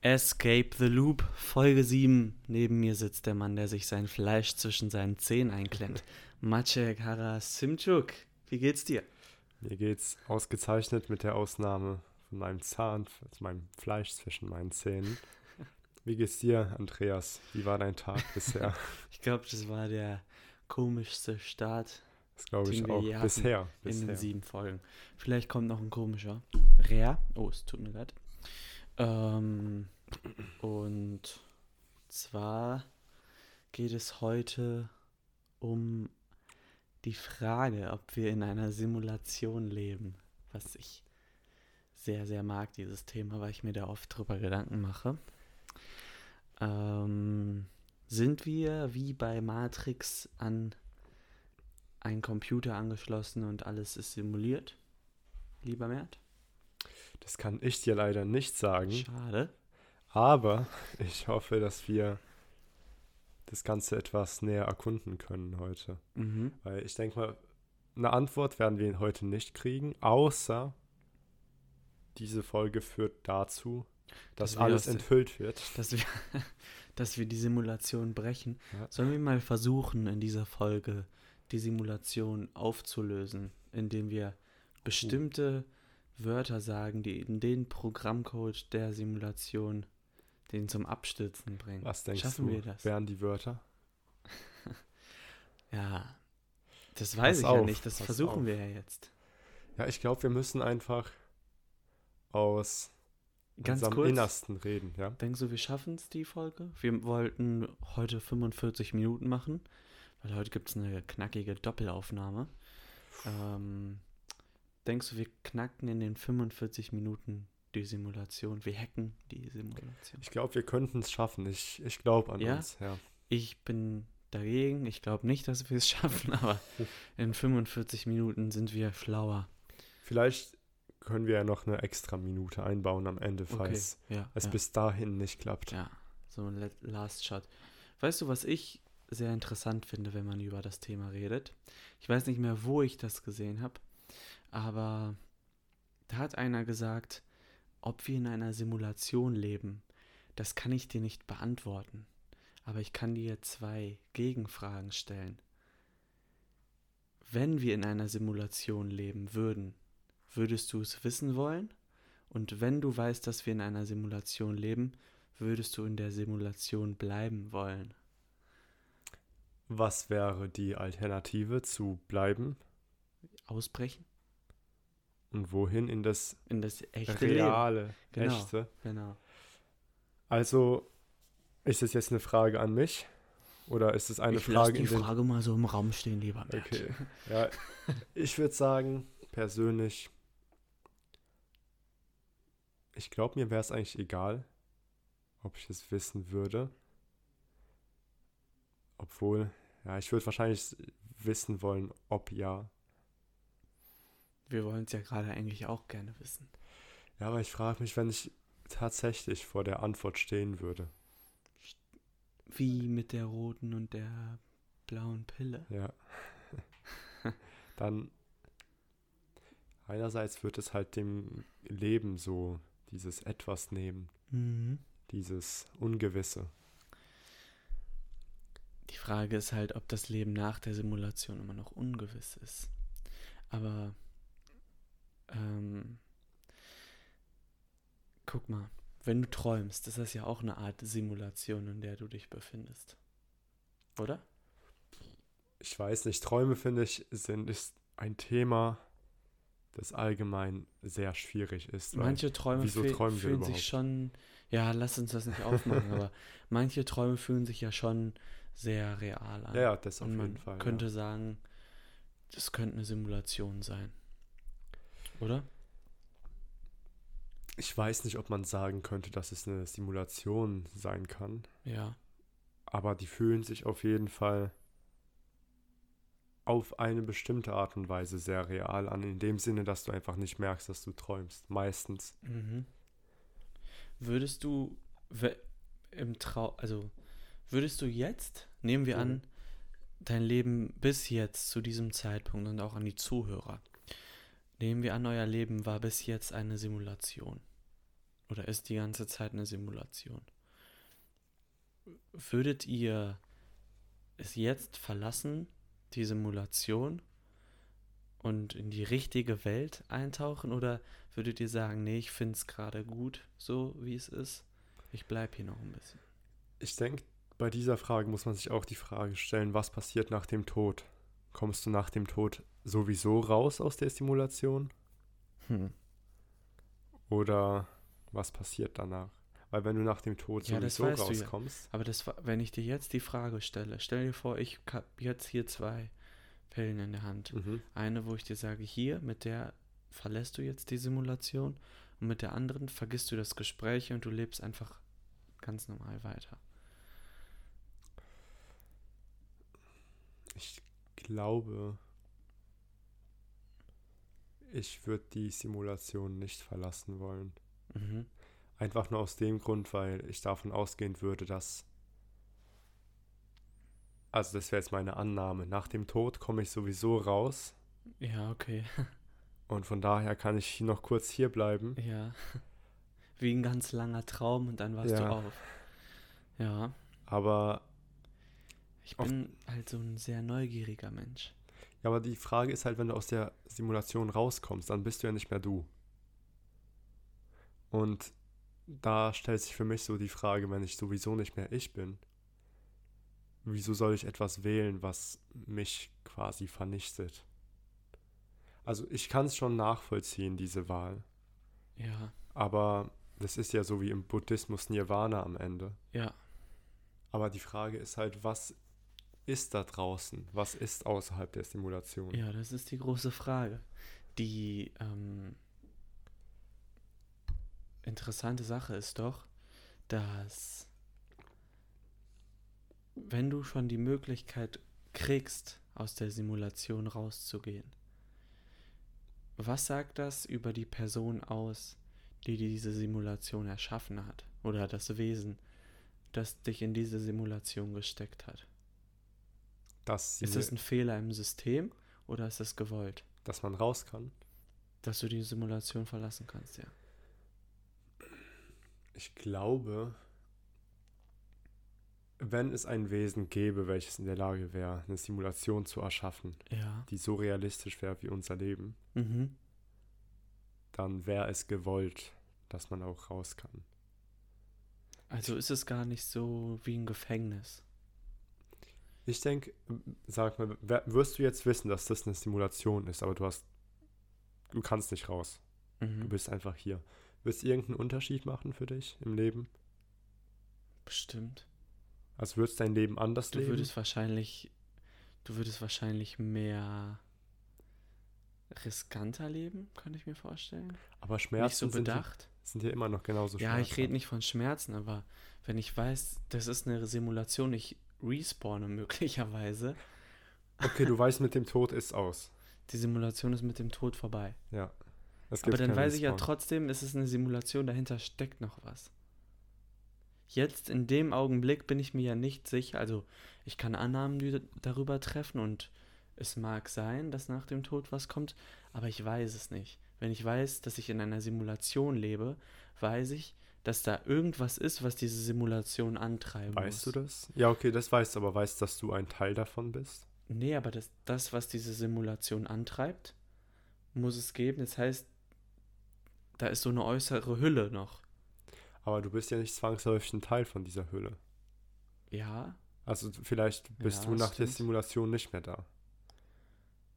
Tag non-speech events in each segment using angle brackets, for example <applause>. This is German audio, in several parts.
Escape the Loop, Folge 7. Neben mir sitzt der Mann, der sich sein Fleisch zwischen seinen Zehen einklemmt. <laughs> Maciek Harasimczuk, wie geht's dir? Mir geht's ausgezeichnet mit der Ausnahme von meinem Zahn, also meinem Fleisch zwischen meinen Zähnen. <laughs> Wie geht's dir, Andreas? Wie war dein Tag <laughs> bisher? ich glaube, das war der komischste Start. Das glaube ich auch. Bisher, bisher. In den sieben Folgen. Vielleicht kommt noch ein komischer. Rare. Oh, es tut mir leid. Ähm, und zwar geht es heute um die Frage, ob wir in einer Simulation leben, was ich sehr, sehr mag, dieses Thema, weil ich mir da oft drüber Gedanken mache. Ähm, sind wir wie bei Matrix an einen Computer angeschlossen und alles ist simuliert, lieber Mert? Das kann ich dir leider nicht sagen. Schade. Aber <laughs> ich hoffe, dass wir das Ganze etwas näher erkunden können heute. Mhm. Weil ich denke mal, eine Antwort werden wir heute nicht kriegen, außer diese Folge führt dazu, dass, dass alles enthüllt wird. Dass wir, <laughs> dass wir die Simulation brechen. Ja. Sollen wir mal versuchen, in dieser Folge die Simulation aufzulösen, indem wir bestimmte uh Wörter sagen, die in den Programmcode der Simulation den zum Abstürzen bringen. Was denkst Schaffen du, wir das? wären die Wörter? <laughs> ja, das weiß pass ich auf, ja nicht. Das versuchen auf. wir ja jetzt. Ja, ich glaube, wir müssen einfach aus Ganz unserem kurz, Innersten reden. Ja? Denkst du, wir schaffen es, die Folge? Wir wollten heute 45 Minuten machen, weil heute gibt es eine knackige Doppelaufnahme. Ähm, Denkst du, wir knacken in den 45 Minuten die Simulation? Wir hacken die Simulation. Ich glaube, wir könnten es schaffen. Ich, ich glaube an ja? uns. Ja. Ich bin dagegen. Ich glaube nicht, dass wir es <laughs> schaffen, aber <laughs> in 45 Minuten sind wir schlauer. Vielleicht können wir ja noch eine extra Minute einbauen am Ende, falls okay, ja, es ja. bis dahin nicht klappt. Ja, so ein Last Shot. Weißt du, was ich sehr interessant finde, wenn man über das Thema redet? Ich weiß nicht mehr, wo ich das gesehen habe, aber da hat einer gesagt, ob wir in einer Simulation leben, das kann ich dir nicht beantworten. Aber ich kann dir zwei Gegenfragen stellen. Wenn wir in einer Simulation leben würden, würdest du es wissen wollen? Und wenn du weißt, dass wir in einer Simulation leben, würdest du in der Simulation bleiben wollen? Was wäre die Alternative zu bleiben? Ausbrechen? Und wohin? In das, in das echte reale. Genau, echte. Genau. Also, ist das jetzt eine Frage an mich? Oder ist es eine ich Frage? Ich die Frage mal so im Raum stehen, lieber Bert. Okay. Ja, ich würde sagen, persönlich, ich glaube, mir wäre es eigentlich egal, ob ich es wissen würde. Obwohl, ja, ich würde wahrscheinlich wissen wollen, ob ja. Wir wollen es ja gerade eigentlich auch gerne wissen. Ja, aber ich frage mich, wenn ich tatsächlich vor der Antwort stehen würde. Wie mit der roten und der blauen Pille. Ja. <laughs> Dann einerseits wird es halt dem Leben so dieses etwas nehmen. Mhm. Dieses Ungewisse. Die Frage ist halt, ob das Leben nach der Simulation immer noch ungewiss ist. Aber ähm, guck mal, wenn du träumst, das ist ja auch eine Art Simulation, in der du dich befindest. Oder? Ich weiß nicht, Träume finde ich sind ist ein Thema, das allgemein sehr schwierig ist. Manche Träume wieso träumen fühlen sich schon, ja, lass uns das nicht aufmachen, <laughs> aber manche Träume fühlen sich ja schon sehr real an. Ja, das auf jeden Fall. Man könnte ja. sagen, das könnte eine Simulation sein. Oder? Ich weiß nicht, ob man sagen könnte, dass es eine Simulation sein kann. Ja. Aber die fühlen sich auf jeden Fall auf eine bestimmte Art und Weise sehr real an, in dem Sinne, dass du einfach nicht merkst, dass du träumst. Meistens. Mhm. Würdest du im Traum, also würdest du jetzt, nehmen wir mhm. an, dein Leben bis jetzt zu diesem Zeitpunkt und auch an die Zuhörer, Nehmen wir an, euer Leben war bis jetzt eine Simulation. oder ist die ganze Zeit eine Simulation. Würdet ihr es jetzt verlassen, die Simulation, und in die richtige Welt eintauchen? Oder würdet ihr sagen, nee, ich finde es gerade gut, so wie es ist? Ich bleibe hier noch ein bisschen. Ich denke, bei dieser Frage muss man sich auch die Frage stellen, was passiert nach dem Tod? Kommst du nach dem Tod sowieso raus aus der Simulation? Hm. Oder was passiert danach? Weil wenn du nach dem Tod ja, sowieso rauskommst. Ja. Aber das, wenn ich dir jetzt die Frage stelle, stell dir vor, ich habe jetzt hier zwei Pillen in der Hand. Mhm. Eine, wo ich dir sage, hier, mit der verlässt du jetzt die Simulation und mit der anderen vergisst du das Gespräch und du lebst einfach ganz normal weiter. Ich glaube, ich würde die Simulation nicht verlassen wollen. Mhm. Einfach nur aus dem Grund, weil ich davon ausgehen würde, dass. Also, das wäre jetzt meine Annahme. Nach dem Tod komme ich sowieso raus. Ja, okay. <laughs> Und von daher kann ich noch kurz hier bleiben. Ja. <laughs> Wie ein ganz langer Traum und dann warst ja. du auf. Ja. Aber. Ich bin halt so ein sehr neugieriger Mensch. Ja, aber die Frage ist halt, wenn du aus der Simulation rauskommst, dann bist du ja nicht mehr du. Und da stellt sich für mich so die Frage, wenn ich sowieso nicht mehr ich bin, wieso soll ich etwas wählen, was mich quasi vernichtet? Also ich kann es schon nachvollziehen, diese Wahl. Ja. Aber das ist ja so wie im Buddhismus Nirvana am Ende. Ja. Aber die Frage ist halt, was ist da draußen? Was ist außerhalb der Simulation? Ja, das ist die große Frage. Die ähm, interessante Sache ist doch, dass wenn du schon die Möglichkeit kriegst, aus der Simulation rauszugehen, was sagt das über die Person aus, die diese Simulation erschaffen hat? Oder das Wesen, das dich in diese Simulation gesteckt hat? Ist das ein Fehler im System oder ist das gewollt? Dass man raus kann. Dass du die Simulation verlassen kannst, ja. Ich glaube, wenn es ein Wesen gäbe, welches in der Lage wäre, eine Simulation zu erschaffen, ja. die so realistisch wäre wie unser Leben, mhm. dann wäre es gewollt, dass man auch raus kann. Also ist es gar nicht so wie ein Gefängnis. Ich denke, sag mal, wirst du jetzt wissen, dass das eine Simulation ist, aber du hast, du kannst nicht raus. Mhm. Du bist einfach hier. Wird es irgendeinen Unterschied machen für dich im Leben? Bestimmt. Also würdest dein Leben anders du leben? Du würdest wahrscheinlich, du würdest wahrscheinlich mehr riskanter leben, könnte ich mir vorstellen. Aber Schmerzen nicht so bedacht. Sind, sind ja immer noch genauso Ja, ich rede nicht von Schmerzen, aber wenn ich weiß, das ist eine Simulation, ich respawne möglicherweise. Okay, du weißt, mit dem Tod ist aus. Die Simulation ist mit dem Tod vorbei. Ja. Aber dann weiß ich ja trotzdem, es ist eine Simulation, dahinter steckt noch was. Jetzt in dem Augenblick bin ich mir ja nicht sicher, also ich kann Annahmen darüber treffen und es mag sein, dass nach dem Tod was kommt, aber ich weiß es nicht. Wenn ich weiß, dass ich in einer Simulation lebe, weiß ich, dass da irgendwas ist, was diese Simulation antreiben weißt muss. du das? Ja, okay, das weißt du, aber weißt, du, dass du ein Teil davon bist? Nee, aber das, das, was diese Simulation antreibt, muss es geben. Das heißt, da ist so eine äußere Hülle noch. Aber du bist ja nicht zwangsläufig ein Teil von dieser Hülle. Ja. Also vielleicht bist ja, du nach stimmt. der Simulation nicht mehr da.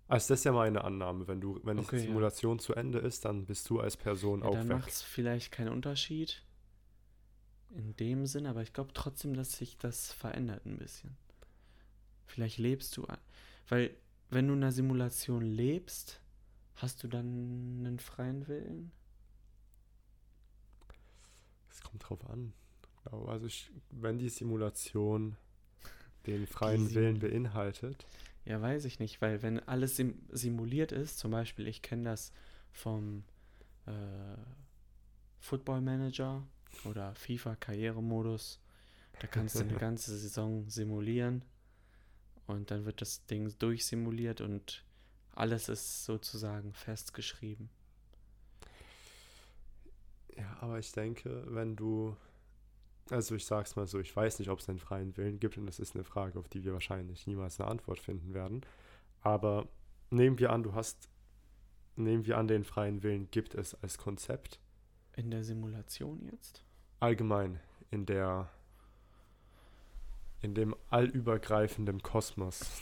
Also das ist ja meine Annahme. Wenn du, wenn okay, die Simulation ja. zu Ende ist, dann bist du als Person ja, auch dann weg. Dann macht es vielleicht keinen Unterschied in dem Sinn, aber ich glaube trotzdem, dass sich das verändert ein bisschen. Vielleicht lebst du, weil wenn du in einer Simulation lebst, hast du dann einen freien Willen? Es kommt drauf an. Also ich, wenn die Simulation <laughs> den freien die Willen beinhaltet. Ja, weiß ich nicht, weil wenn alles sim simuliert ist, zum Beispiel, ich kenne das vom äh, Football Manager oder FIFA Karrieremodus, da kannst du eine <laughs> ganze Saison simulieren und dann wird das Ding durchsimuliert und alles ist sozusagen festgeschrieben. Ja, aber ich denke, wenn du, also ich sag's mal so, ich weiß nicht, ob es einen freien Willen gibt und das ist eine Frage, auf die wir wahrscheinlich niemals eine Antwort finden werden. Aber nehmen wir an, du hast, nehmen wir an, den freien Willen gibt es als Konzept. In der Simulation jetzt? Allgemein, in der, in dem allübergreifenden Kosmos.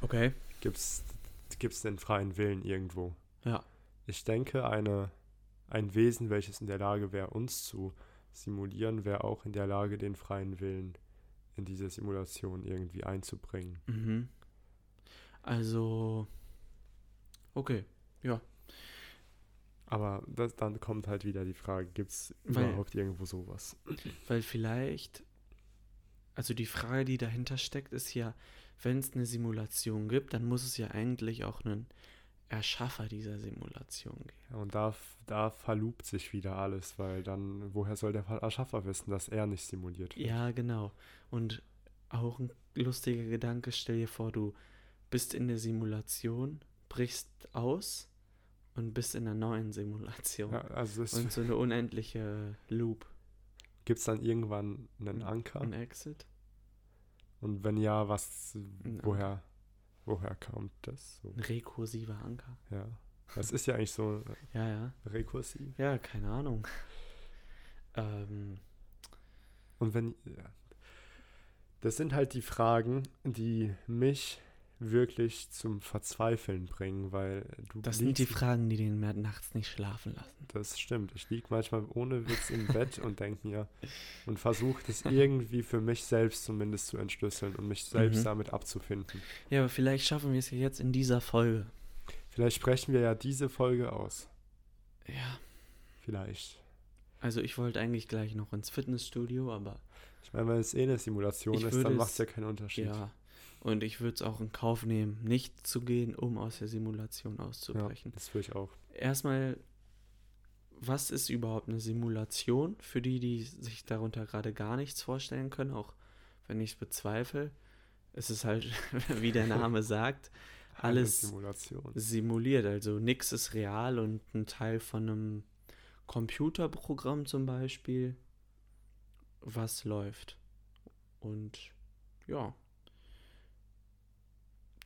Okay. Gibt's, gibt's den freien Willen irgendwo? Ja. Ich denke, eine, ein Wesen, welches in der Lage wäre, uns zu simulieren, wäre auch in der Lage, den freien Willen in diese Simulation irgendwie einzubringen. Mhm. Also, okay, ja. Aber das, dann kommt halt wieder die Frage, gibt es überhaupt irgendwo sowas? Weil vielleicht, also die Frage, die dahinter steckt, ist ja, wenn es eine Simulation gibt, dann muss es ja eigentlich auch einen Erschaffer dieser Simulation geben. Ja, und da, da verlupt sich wieder alles, weil dann, woher soll der Erschaffer wissen, dass er nicht simuliert wird? Ja, genau. Und auch ein lustiger Gedanke, stell dir vor, du bist in der Simulation, brichst aus und bist in einer neuen Simulation. Ja, also und so eine unendliche Loop. Gibt es dann irgendwann einen Anker? Ein Exit? Und wenn ja, was, woher, woher kommt das? So? Ein rekursiver Anker. Ja. Das ist ja eigentlich so ja, ja. rekursiv. Ja, keine Ahnung. ähm. Und wenn, ja. Das sind halt die Fragen, die mich wirklich zum Verzweifeln bringen, weil du. Das sind die Fragen, die den mehr nachts nicht schlafen lassen. Das stimmt. Ich liege manchmal ohne Witz im Bett und denke mir und versuche das irgendwie für mich selbst zumindest zu entschlüsseln und mich selbst mhm. damit abzufinden. Ja, aber vielleicht schaffen wir es ja jetzt in dieser Folge. Vielleicht sprechen wir ja diese Folge aus. Ja. Vielleicht. Also ich wollte eigentlich gleich noch ins Fitnessstudio, aber. Ich meine, wenn es eh eine Simulation ist, dann macht es ja keinen Unterschied. Ja, und ich würde es auch in Kauf nehmen, nicht zu gehen, um aus der Simulation auszubrechen. Ja, das würde ich auch. Erstmal, was ist überhaupt eine Simulation? Für die, die sich darunter gerade gar nichts vorstellen können, auch wenn ich es bezweifle. Es ist halt, <laughs> wie der Name <laughs> sagt, alles simuliert. Also nichts ist real und ein Teil von einem Computerprogramm zum Beispiel, was läuft. Und ja,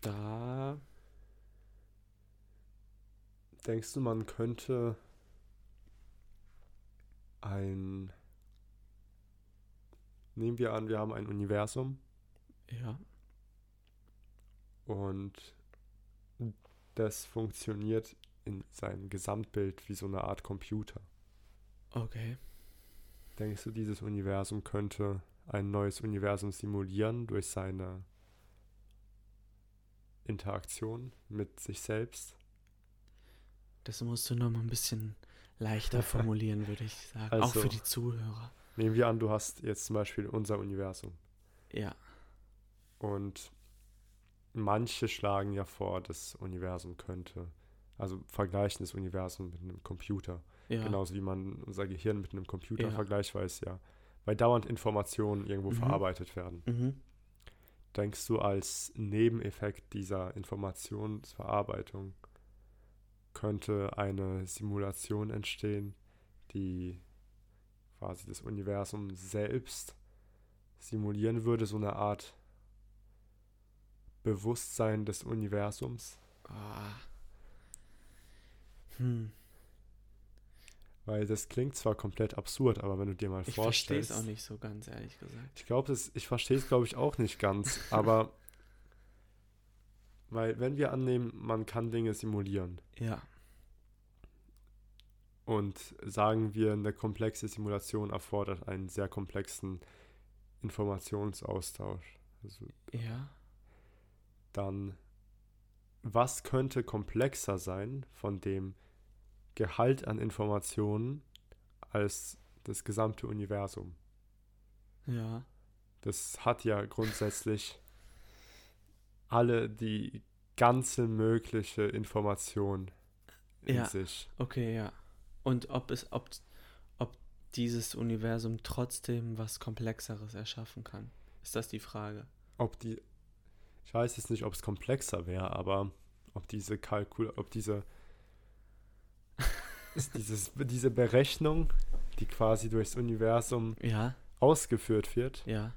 da. Denkst du, man könnte ein. Nehmen wir an, wir haben ein Universum. Ja. Und das funktioniert in seinem Gesamtbild wie so eine Art Computer. Okay. Denkst du, dieses Universum könnte ein neues Universum simulieren durch seine Interaktion mit sich selbst. Das musst du noch mal ein bisschen leichter <laughs> formulieren, würde ich sagen. Also, Auch für die Zuhörer. Nehmen wir an, du hast jetzt zum Beispiel unser Universum. Ja. Und manche schlagen ja vor, das Universum könnte, also vergleichen das Universum mit einem Computer. Ja. Genauso wie man unser Gehirn mit einem Computer ja. vergleicht, weil es ja, weil dauernd Informationen irgendwo mhm. verarbeitet werden. Mhm denkst du als Nebeneffekt dieser Informationsverarbeitung könnte eine Simulation entstehen, die quasi das Universum selbst simulieren würde, so eine Art Bewusstsein des Universums? Ah. Hm. Weil das klingt zwar komplett absurd, aber wenn du dir mal ich vorstellst. Ich verstehe es auch nicht so ganz, ehrlich gesagt. Ich glaube, ich verstehe es, glaube ich, auch nicht ganz. <laughs> aber weil, wenn wir annehmen, man kann Dinge simulieren. Ja. Und sagen wir, eine komplexe Simulation erfordert einen sehr komplexen Informationsaustausch. Also, ja. Dann, was könnte komplexer sein von dem Gehalt an Informationen als das gesamte Universum. Ja. Das hat ja grundsätzlich alle die ganze mögliche Information in ja. sich. Okay, ja. Und ob es, ob, ob dieses Universum trotzdem was Komplexeres erschaffen kann, ist das die Frage. Ob die, ich weiß jetzt nicht, ob es komplexer wäre, aber ob diese Kalkul, ob diese ist dieses, diese Berechnung die quasi durchs Universum ja. ausgeführt wird, ja.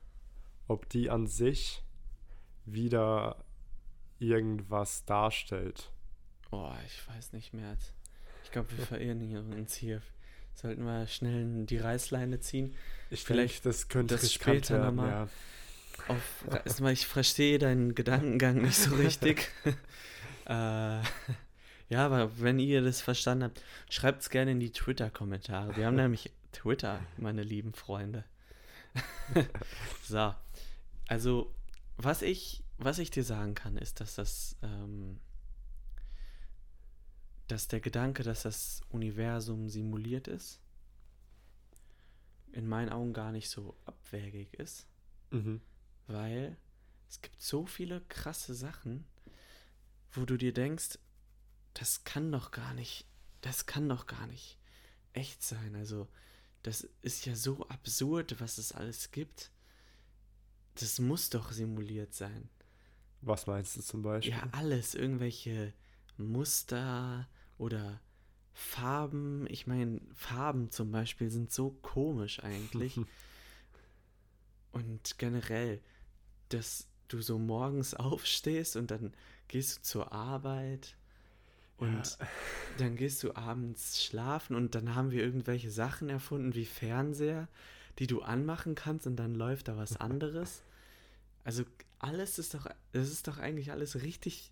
ob die an sich wieder irgendwas darstellt. Oh, ich weiß nicht mehr. Ich glaube, wir verirren uns hier. Sollten wir schnell die Reißleine ziehen? Ich Vielleicht denke, das könnte das später nochmal. Ja. Auf, ich verstehe deinen Gedankengang nicht so <laughs> richtig. <laughs> äh, ja, aber wenn ihr das verstanden habt, schreibt es gerne in die Twitter-Kommentare. Wir haben <laughs> nämlich Twitter, meine lieben Freunde. <laughs> so. Also, was ich, was ich dir sagen kann, ist, dass das, ähm, dass der Gedanke, dass das Universum simuliert ist, in meinen Augen gar nicht so abwägig ist. Mhm. Weil es gibt so viele krasse Sachen, wo du dir denkst, das kann doch gar nicht, das kann doch gar nicht echt sein. Also, das ist ja so absurd, was es alles gibt. Das muss doch simuliert sein. Was meinst du zum Beispiel? Ja, alles. Irgendwelche Muster oder Farben. Ich meine, Farben zum Beispiel sind so komisch eigentlich. <laughs> und generell, dass du so morgens <laughs> aufstehst und dann gehst du zur Arbeit und ja. <laughs> dann gehst du abends schlafen und dann haben wir irgendwelche Sachen erfunden wie Fernseher, die du anmachen kannst und dann läuft da was <laughs> anderes. Also alles ist doch, das ist doch eigentlich alles richtig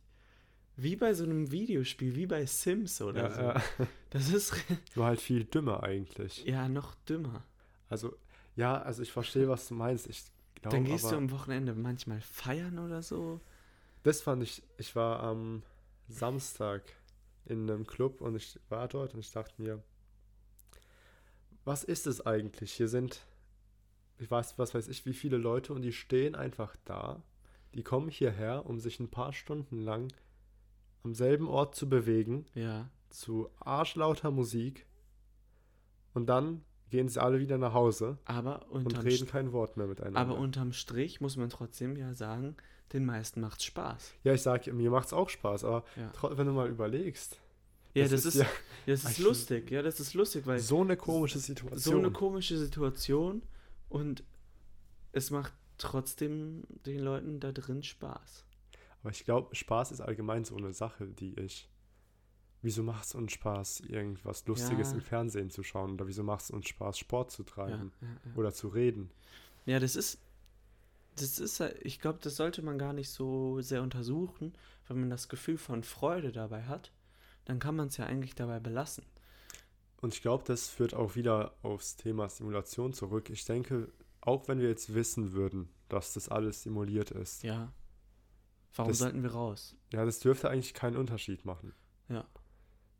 wie bei so einem Videospiel, wie bei Sims oder ja, so. Ja. <laughs> Das ist nur halt viel dümmer eigentlich. Ja, noch dümmer. Also ja, also ich verstehe, was du meinst. Ich glaub, Dann gehst du am Wochenende manchmal feiern oder so. Das fand ich. Ich war am Samstag in einem Club und ich war dort und ich dachte mir, was ist es eigentlich? Hier sind, ich weiß, was weiß ich, wie viele Leute und die stehen einfach da. Die kommen hierher, um sich ein paar Stunden lang am selben Ort zu bewegen. Ja. Zu arschlauter Musik. Und dann gehen sie alle wieder nach Hause. Aber und reden kein Wort mehr miteinander. Aber unterm Strich muss man trotzdem ja sagen, den meisten macht's Spaß. Ja, ich sag, mir macht's auch Spaß, aber ja. wenn du mal überlegst. Ja, das, das ist, ja, das ist <laughs> lustig, ja, das ist lustig, weil. So eine komische Situation. So eine komische Situation und es macht trotzdem den Leuten da drin Spaß. Aber ich glaube, Spaß ist allgemein so eine Sache, die ich. Wieso macht es uns Spaß, irgendwas Lustiges ja. im Fernsehen zu schauen? Oder wieso macht es uns Spaß, Sport zu treiben? Ja, ja, oder zu reden? Ja, das ist, das ist, ich glaube, das sollte man gar nicht so sehr untersuchen, wenn man das Gefühl von Freude dabei hat, dann kann man es ja eigentlich dabei belassen. Und ich glaube, das führt auch wieder aufs Thema Simulation zurück. Ich denke, auch wenn wir jetzt wissen würden, dass das alles simuliert ist. Ja. Warum das, sollten wir raus? Ja, das dürfte eigentlich keinen Unterschied machen. Ja.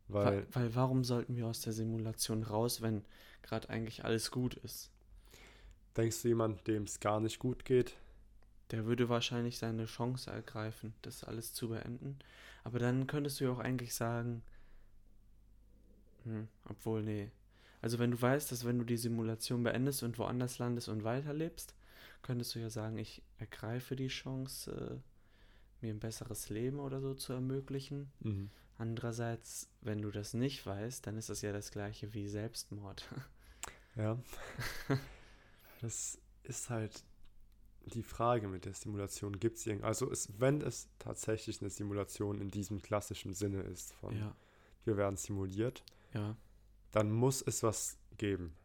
Weil, weil, weil warum sollten wir aus der Simulation raus, wenn gerade eigentlich alles gut ist? Denkst du, jemand, dem es gar nicht gut geht, der würde wahrscheinlich seine Chance ergreifen, das alles zu beenden. Aber dann könntest du ja auch eigentlich sagen, hm, obwohl, nee. Also wenn du weißt, dass wenn du die Simulation beendest und woanders landest und weiterlebst, könntest du ja sagen, ich ergreife die Chance, äh, mir ein besseres Leben oder so zu ermöglichen. Mhm. Andererseits, wenn du das nicht weißt, dann ist das ja das gleiche wie Selbstmord. <laughs> Ja. <laughs> das ist halt die Frage mit der Simulation, gibt es irgend, also es, wenn es tatsächlich eine Simulation in diesem klassischen Sinne ist, von ja. wir werden simuliert, ja. dann muss es was geben.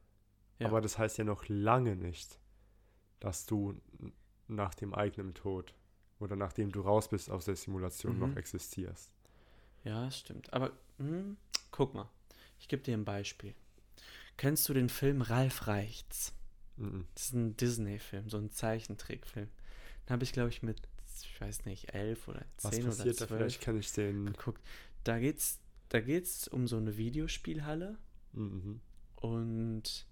Ja. Aber das heißt ja noch lange nicht, dass du nach dem eigenen Tod oder nachdem du raus bist aus der Simulation mhm. noch existierst. Ja, stimmt. Aber mh, hm, guck mal, ich gebe dir ein Beispiel. Kennst du den Film Ralf Reichts? Mhm. Das ist ein Disney-Film, so ein Zeichentrickfilm. Den habe ich, glaube ich, mit, ich weiß nicht, elf oder zehn oder zwölf. Da? Vielleicht kann ich den. Geguckt. Da geht's, da geht's um so eine Videospielhalle. Mhm. Und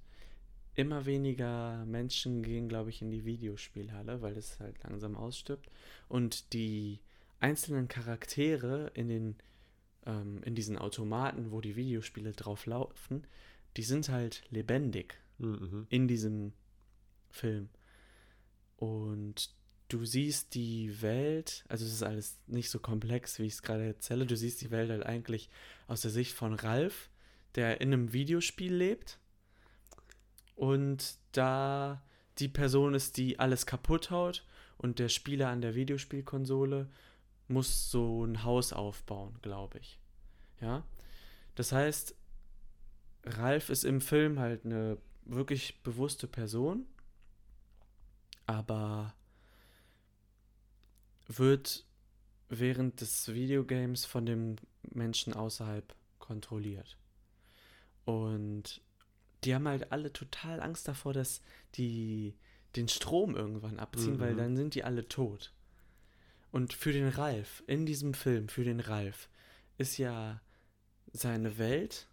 immer weniger Menschen gehen, glaube ich, in die Videospielhalle, weil es halt langsam ausstirbt. Und die einzelnen Charaktere in den ähm, in diesen Automaten, wo die Videospiele drauf laufen, die sind halt lebendig mhm. in diesem Film. Und du siehst die Welt, also es ist alles nicht so komplex, wie ich es gerade erzähle, du siehst die Welt halt eigentlich aus der Sicht von Ralf, der in einem Videospiel lebt. und da die Person ist, die alles kaputt haut und der Spieler an der Videospielkonsole muss so ein Haus aufbauen, glaube ich. Ja. Das heißt, Ralf ist im Film halt eine wirklich bewusste Person, aber wird während des Videogames von dem Menschen außerhalb kontrolliert. Und die haben halt alle total Angst davor, dass die den Strom irgendwann abziehen, mhm. weil dann sind die alle tot. Und für den Ralf, in diesem Film, für den Ralf, ist ja seine Welt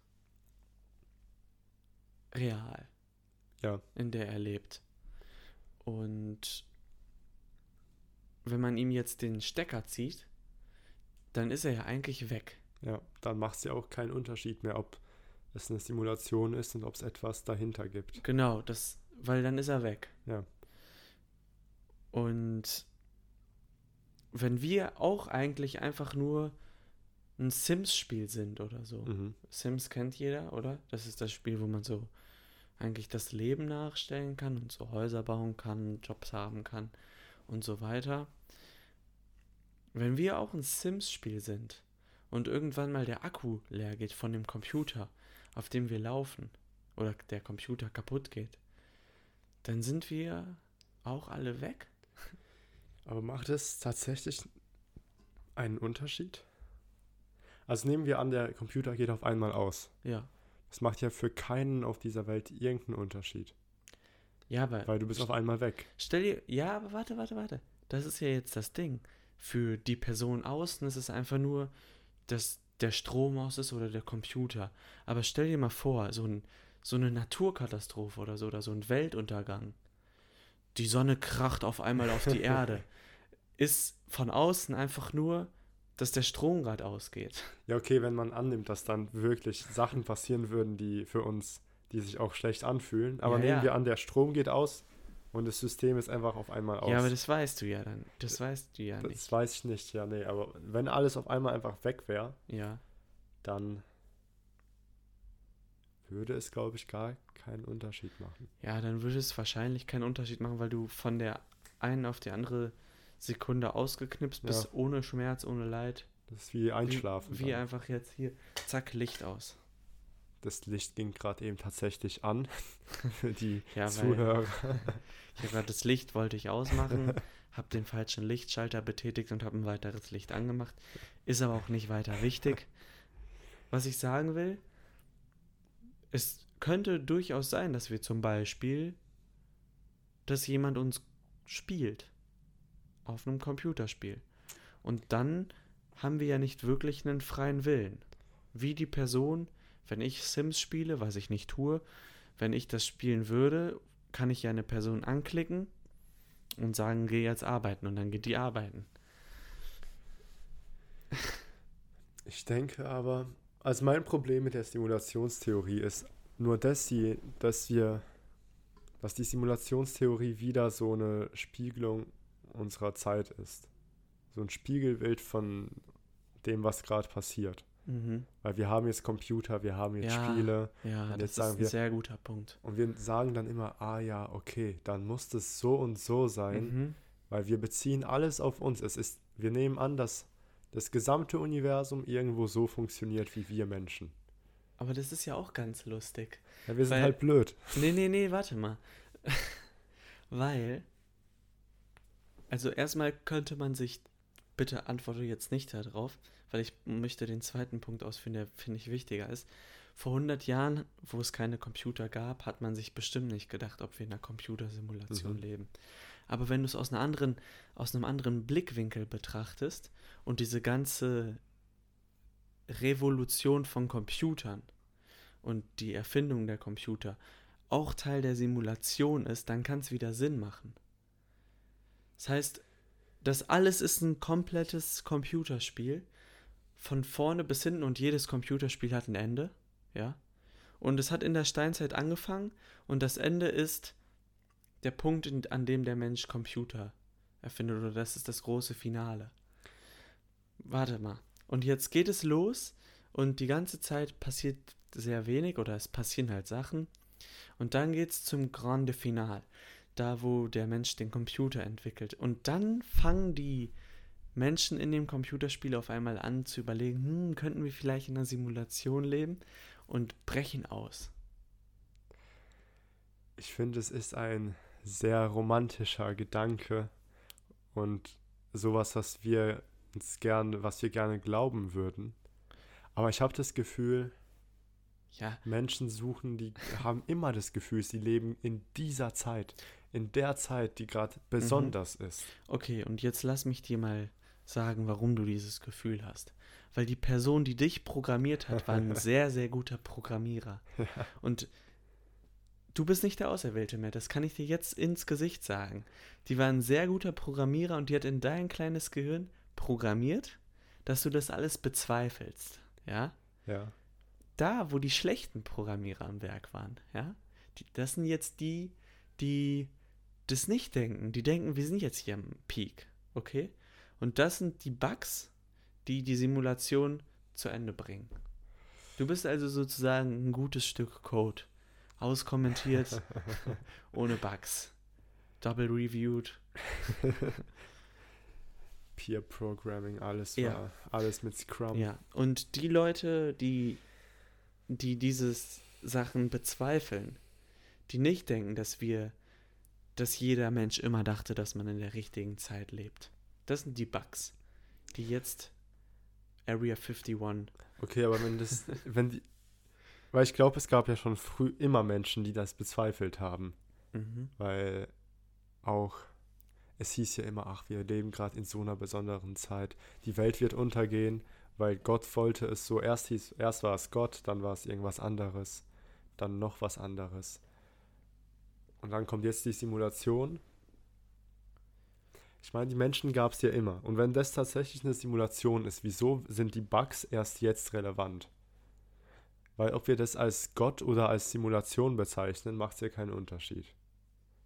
real. Ja. In der er lebt. Und wenn man ihm jetzt den Stecker zieht, dann ist er ja eigentlich weg. Ja, dann macht es ja auch keinen Unterschied mehr, ob es eine Simulation ist und ob es etwas dahinter gibt. Genau, das, weil dann ist er weg. Ja. Und wenn wir auch eigentlich einfach nur ein Sims-Spiel sind oder so. Mhm. Sims kennt jeder, oder? Das ist das Spiel, wo man so eigentlich das Leben nachstellen kann und so Häuser bauen kann, Jobs haben kann und so weiter. Wenn wir auch ein Sims-Spiel sind und irgendwann mal der Akku leer geht von dem Computer, auf dem wir laufen, oder der Computer kaputt geht, dann sind wir auch alle weg. <laughs> Aber macht es tatsächlich einen Unterschied? Also nehmen wir an, der Computer geht auf einmal aus. Ja. Das macht ja für keinen auf dieser Welt irgendeinen Unterschied. Ja, aber. Weil du bist auf einmal weg. Stell dir. Ja, aber warte, warte, warte. Das ist ja jetzt das Ding. Für die Person außen ist es einfach nur, dass der Strom aus ist oder der Computer. Aber stell dir mal vor, so, ein, so eine Naturkatastrophe oder so, oder so ein Weltuntergang. Die Sonne kracht auf einmal auf die <laughs> Erde. Ist von außen einfach nur dass der Strom gerade ausgeht. Ja, okay, wenn man annimmt, dass dann wirklich Sachen passieren würden, die für uns, die sich auch schlecht anfühlen. Aber ja, nehmen ja. wir an, der Strom geht aus und das System ist einfach auf einmal aus. Ja, aber das weißt du ja dann. Das weißt du ja das nicht. Das weiß ich nicht, ja, nee. Aber wenn alles auf einmal einfach weg wäre, ja. dann würde es, glaube ich, gar keinen Unterschied machen. Ja, dann würde es wahrscheinlich keinen Unterschied machen, weil du von der einen auf die andere Sekunde ausgeknipst ja. bist, ohne Schmerz, ohne Leid. Das ist wie Einschlafen. Wie, wie einfach jetzt hier, zack, Licht aus. Das Licht ging gerade eben tatsächlich an <laughs> die ja, Zuhörer. ich habe gerade das Licht, wollte ich ausmachen, <laughs> habe den falschen Lichtschalter betätigt und habe ein weiteres Licht angemacht. Ist aber auch nicht weiter wichtig. Was ich sagen will, es könnte durchaus sein, dass wir zum Beispiel, dass jemand uns spielt auf einem Computerspiel. Und dann haben wir ja nicht wirklich einen freien Willen. Wie die Person, wenn ich Sims spiele, was ich nicht tue, wenn ich das spielen würde, kann ich ja eine Person anklicken und sagen, geh jetzt arbeiten und dann geht die arbeiten. Ich denke aber, also mein Problem mit der Simulationstheorie ist nur, dass, sie, dass wir, dass die Simulationstheorie wieder so eine Spiegelung unserer Zeit ist. So ein Spiegelbild von dem, was gerade passiert. Mhm. Weil wir haben jetzt Computer, wir haben jetzt ja, Spiele. Ja, das ist ein wir, sehr guter Punkt. Und wir sagen dann immer, ah ja, okay, dann muss das so und so sein, mhm. weil wir beziehen alles auf uns. Es ist, wir nehmen an, dass das gesamte Universum irgendwo so funktioniert wie wir Menschen. Aber das ist ja auch ganz lustig. Ja, wir sind weil, halt blöd. Nee, nee, nee, warte mal. <laughs> weil also erstmal könnte man sich, bitte antworte jetzt nicht darauf, weil ich möchte den zweiten Punkt ausführen, der finde ich wichtiger ist. Vor 100 Jahren, wo es keine Computer gab, hat man sich bestimmt nicht gedacht, ob wir in einer Computersimulation mhm. leben. Aber wenn du es aus, einer anderen, aus einem anderen Blickwinkel betrachtest und diese ganze Revolution von Computern und die Erfindung der Computer auch Teil der Simulation ist, dann kann es wieder Sinn machen. Das heißt, das alles ist ein komplettes Computerspiel. Von vorne bis hinten und jedes Computerspiel hat ein Ende. Ja. Und es hat in der Steinzeit angefangen und das Ende ist der Punkt, an dem der Mensch Computer erfindet. Oder das ist das große Finale. Warte mal. Und jetzt geht es los und die ganze Zeit passiert sehr wenig oder es passieren halt Sachen. Und dann geht es zum Grande Final, da wo der Mensch den Computer entwickelt. Und dann fangen die Menschen in dem Computerspiel auf einmal an zu überlegen, hm, könnten wir vielleicht in einer Simulation leben und brechen aus. Ich finde, es ist ein sehr romantischer Gedanke und sowas, was wir uns gerne, was wir gerne glauben würden. Aber ich habe das Gefühl, ja. Menschen suchen, die haben immer das Gefühl, sie leben in dieser Zeit, in der Zeit, die gerade besonders mhm. ist. Okay, und jetzt lass mich dir mal sagen, warum du dieses Gefühl hast. Weil die Person, die dich programmiert hat, war ein <laughs> sehr, sehr guter Programmierer. Ja. Und du bist nicht der Auserwählte mehr, das kann ich dir jetzt ins Gesicht sagen. Die war ein sehr guter Programmierer und die hat in dein kleines Gehirn programmiert, dass du das alles bezweifelst. Ja? Ja. Da, wo die schlechten Programmierer am Werk waren, ja, die, das sind jetzt die, die das nicht denken. Die denken, wir sind jetzt hier am Peak, okay? Und das sind die Bugs, die die Simulation zu Ende bringen. Du bist also sozusagen ein gutes Stück Code. Auskommentiert, <laughs> ohne Bugs. Double reviewed. <laughs> Peer Programming, alles ja. war, alles mit Scrum. Ja, und die Leute, die, die dieses Sachen bezweifeln, die nicht denken, dass wir, dass jeder Mensch immer dachte, dass man in der richtigen Zeit lebt. Das sind die Bugs, die jetzt Area 51. Okay, aber wenn das, <laughs> wenn die, weil ich glaube, es gab ja schon früh immer Menschen, die das bezweifelt haben. Mhm. Weil auch, es hieß ja immer, ach, wir leben gerade in so einer besonderen Zeit. Die Welt wird untergehen, weil Gott wollte es so. Erst hieß, erst war es Gott, dann war es irgendwas anderes, dann noch was anderes. Und dann kommt jetzt die Simulation ich meine, die Menschen gab es ja immer. Und wenn das tatsächlich eine Simulation ist, wieso sind die Bugs erst jetzt relevant? Weil ob wir das als Gott oder als Simulation bezeichnen, macht es ja keinen Unterschied.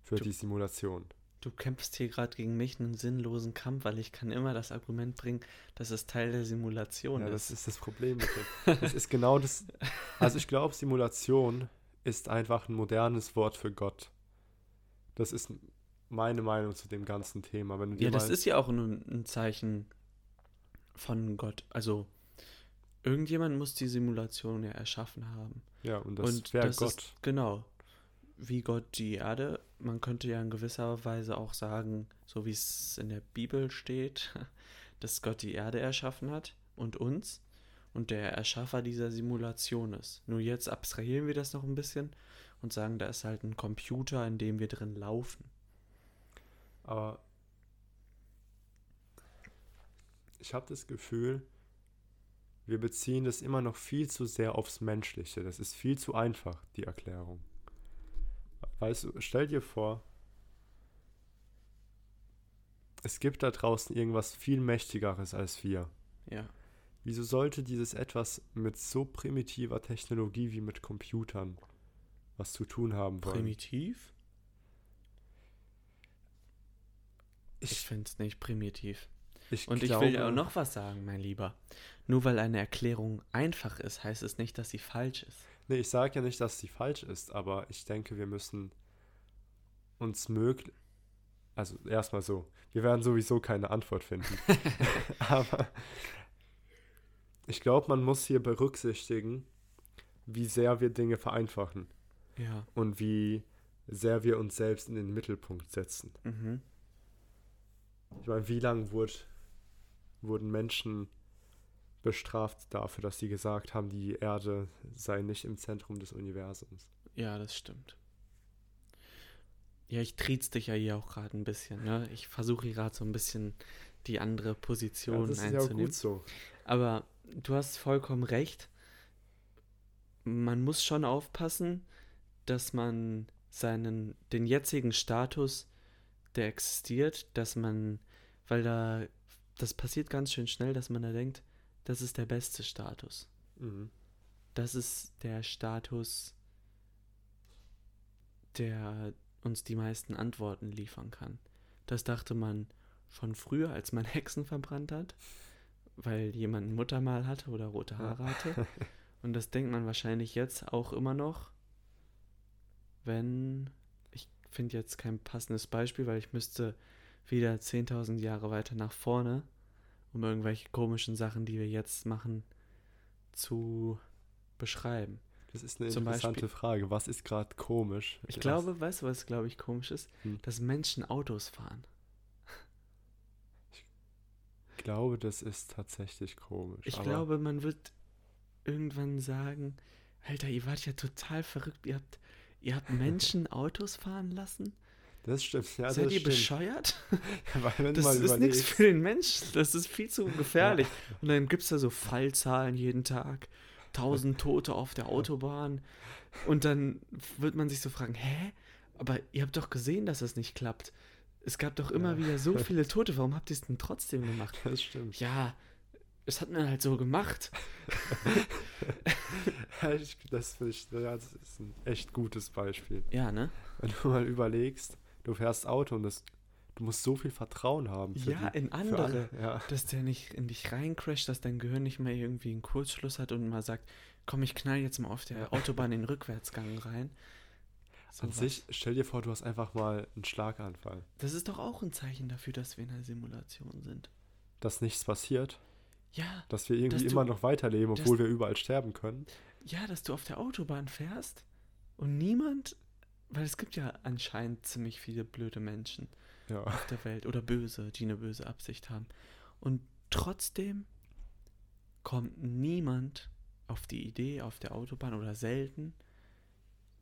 Für du, die Simulation. Du kämpfst hier gerade gegen mich einen sinnlosen Kampf, weil ich kann immer das Argument bringen, dass es Teil der Simulation ja, ist. das ist das Problem mit das ist genau das. <laughs> Also ich glaube, Simulation ist einfach ein modernes Wort für Gott. Das ist meine Meinung zu dem ganzen Thema. Wenn ja, das ist ja auch ein, ein, Zeichen von Gott. Also irgendjemand muss die Simulation ja erschaffen haben. Ja, und das wäre Gott. Ist, genau. Wie Gott die Erde. Man könnte ja in gewisser Weise auch sagen, so wie es in der Bibel steht, <laughs> dass Gott die Erde erschaffen hat und uns und der Erschaffer dieser Simulation ist. Nur jetzt abstrahieren wir das noch ein bisschen und sagen, da ist halt ein Computer, in dem wir drin laufen. Aber ich habe das Gefühl, wir beziehen das immer noch viel zu sehr aufs Menschliche. Das ist viel zu einfach, die Erklärung. Weißt du, stell dir vor, es gibt da draußen irgendwas viel Mächtigeres als wir. Ja. Wieso sollte dieses etwas mit so primitiver Technologie wie mit Computern was zu tun haben wollen? Primitiv? Ich, ich finde es nicht primitiv. Ich Und glaube, ich will auch noch was sagen, mein Lieber. Nur weil eine Erklärung einfach ist, heißt es nicht, dass sie falsch ist. Nee, ich sage ja nicht, dass sie falsch ist, aber ich denke, wir müssen uns möglich. Also erstmal so, wir werden sowieso keine Antwort finden. <laughs> <laughs> aber ich glaube, man muss hier berücksichtigen, wie sehr wir Dinge vereinfachen. Ja. Und wie sehr wir uns selbst in den Mittelpunkt setzen. Mhm. Ich meine, wie lange wurde, wurden Menschen bestraft dafür, dass sie gesagt haben, die Erde sei nicht im Zentrum des Universums? Ja, das stimmt. Ja, ich triez dich ja hier auch gerade ein bisschen. Ne? Ich versuche hier gerade so ein bisschen die andere Position ja, das einzunehmen. ist ja auch gut so. Aber du hast vollkommen recht. Man muss schon aufpassen, dass man seinen den jetzigen Status der existiert, dass man, weil da, das passiert ganz schön schnell, dass man da denkt, das ist der beste Status. Mhm. Das ist der Status, der uns die meisten Antworten liefern kann. Das dachte man schon früher, als man <laughs> Hexen verbrannt hat, weil jemand ein Muttermal hatte oder rote Haare hatte. <laughs> Und das denkt man wahrscheinlich jetzt auch immer noch, wenn, ich finde jetzt kein passendes Beispiel, weil ich müsste wieder 10.000 Jahre weiter nach vorne, um irgendwelche komischen Sachen, die wir jetzt machen, zu beschreiben. Das ist eine Zum interessante Beispiel, Frage. Was ist gerade komisch? Ich glaube, weißt du, was glaube ich komisch ist? Hm. Dass Menschen Autos fahren. Ich glaube, das ist tatsächlich komisch. Ich glaube, man wird irgendwann sagen, Alter, ihr wart ja total verrückt. Ihr habt, ihr habt Menschen Autos fahren lassen. Das stimmt, ja. Seid ihr stimmt. bescheuert? <laughs> Ja, das ist nichts für den Mensch. Das ist viel zu gefährlich. Ja. Und dann gibt es da so Fallzahlen jeden Tag. Tausend Tote auf der Autobahn. Und dann wird man sich so fragen, hä? Aber ihr habt doch gesehen, dass das nicht klappt. Es gab doch immer ja. wieder so <laughs> viele Tote. Warum habt ihr es denn trotzdem gemacht? Das stimmt. Ja, das hat man halt so gemacht. <laughs> das, finde ich, das ist ein echt gutes Beispiel. Ja, ne? Wenn du mal überlegst, du fährst Auto und das, du musst so viel Vertrauen haben. ja, die, in andere. Ja. Dass der nicht in dich reincrasht, dass dein Gehirn nicht mehr irgendwie einen Kurzschluss hat und mal sagt, komm, ich knall jetzt mal auf der Autobahn in den Rückwärtsgang rein. So An was. sich, stell dir vor, du hast einfach mal einen Schlaganfall. Das ist doch auch ein Zeichen dafür, dass wir in einer Simulation sind. Dass nichts passiert? Ja. Dass wir irgendwie dass immer du, noch weiterleben, obwohl dass, wir überall sterben können. Ja, dass du auf der Autobahn fährst und niemand, weil es gibt ja anscheinend ziemlich viele blöde Menschen ja. auf der Welt oder böse, die eine böse Absicht haben. Und trotzdem kommt niemand auf die Idee, auf der Autobahn oder selten,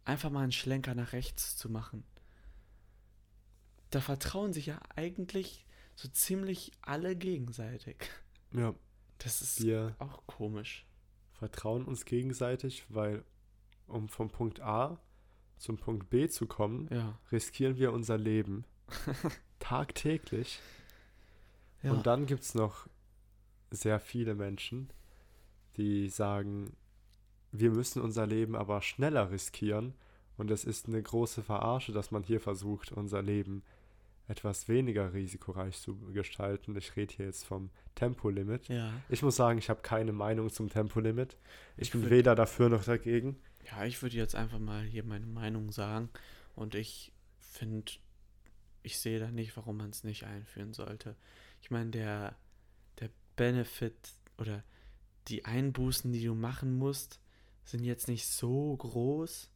einfach mal einen Schlenker nach rechts zu machen. Da vertrauen sich ja eigentlich so ziemlich alle gegenseitig. Ja. Das ist wir auch komisch. Vertrauen uns gegenseitig, weil um vom Punkt A zum Punkt B zu kommen, ja. riskieren wir unser Leben <laughs> tagtäglich. Ja. Und dann gibt es noch sehr viele Menschen, die sagen, wir müssen unser Leben aber schneller riskieren. Und es ist eine große Verarsche, dass man hier versucht, unser Leben etwas weniger risikoreich zu gestalten. Ich rede hier jetzt vom Tempolimit. Ja. Ich muss sagen, ich habe keine Meinung zum Tempolimit. Ich, ich bin weder dafür noch dagegen. Ja, ich würde jetzt einfach mal hier meine Meinung sagen. Und ich finde, ich sehe da nicht, warum man es nicht einführen sollte. Ich meine, der, der Benefit oder die Einbußen, die du machen musst, sind jetzt nicht so groß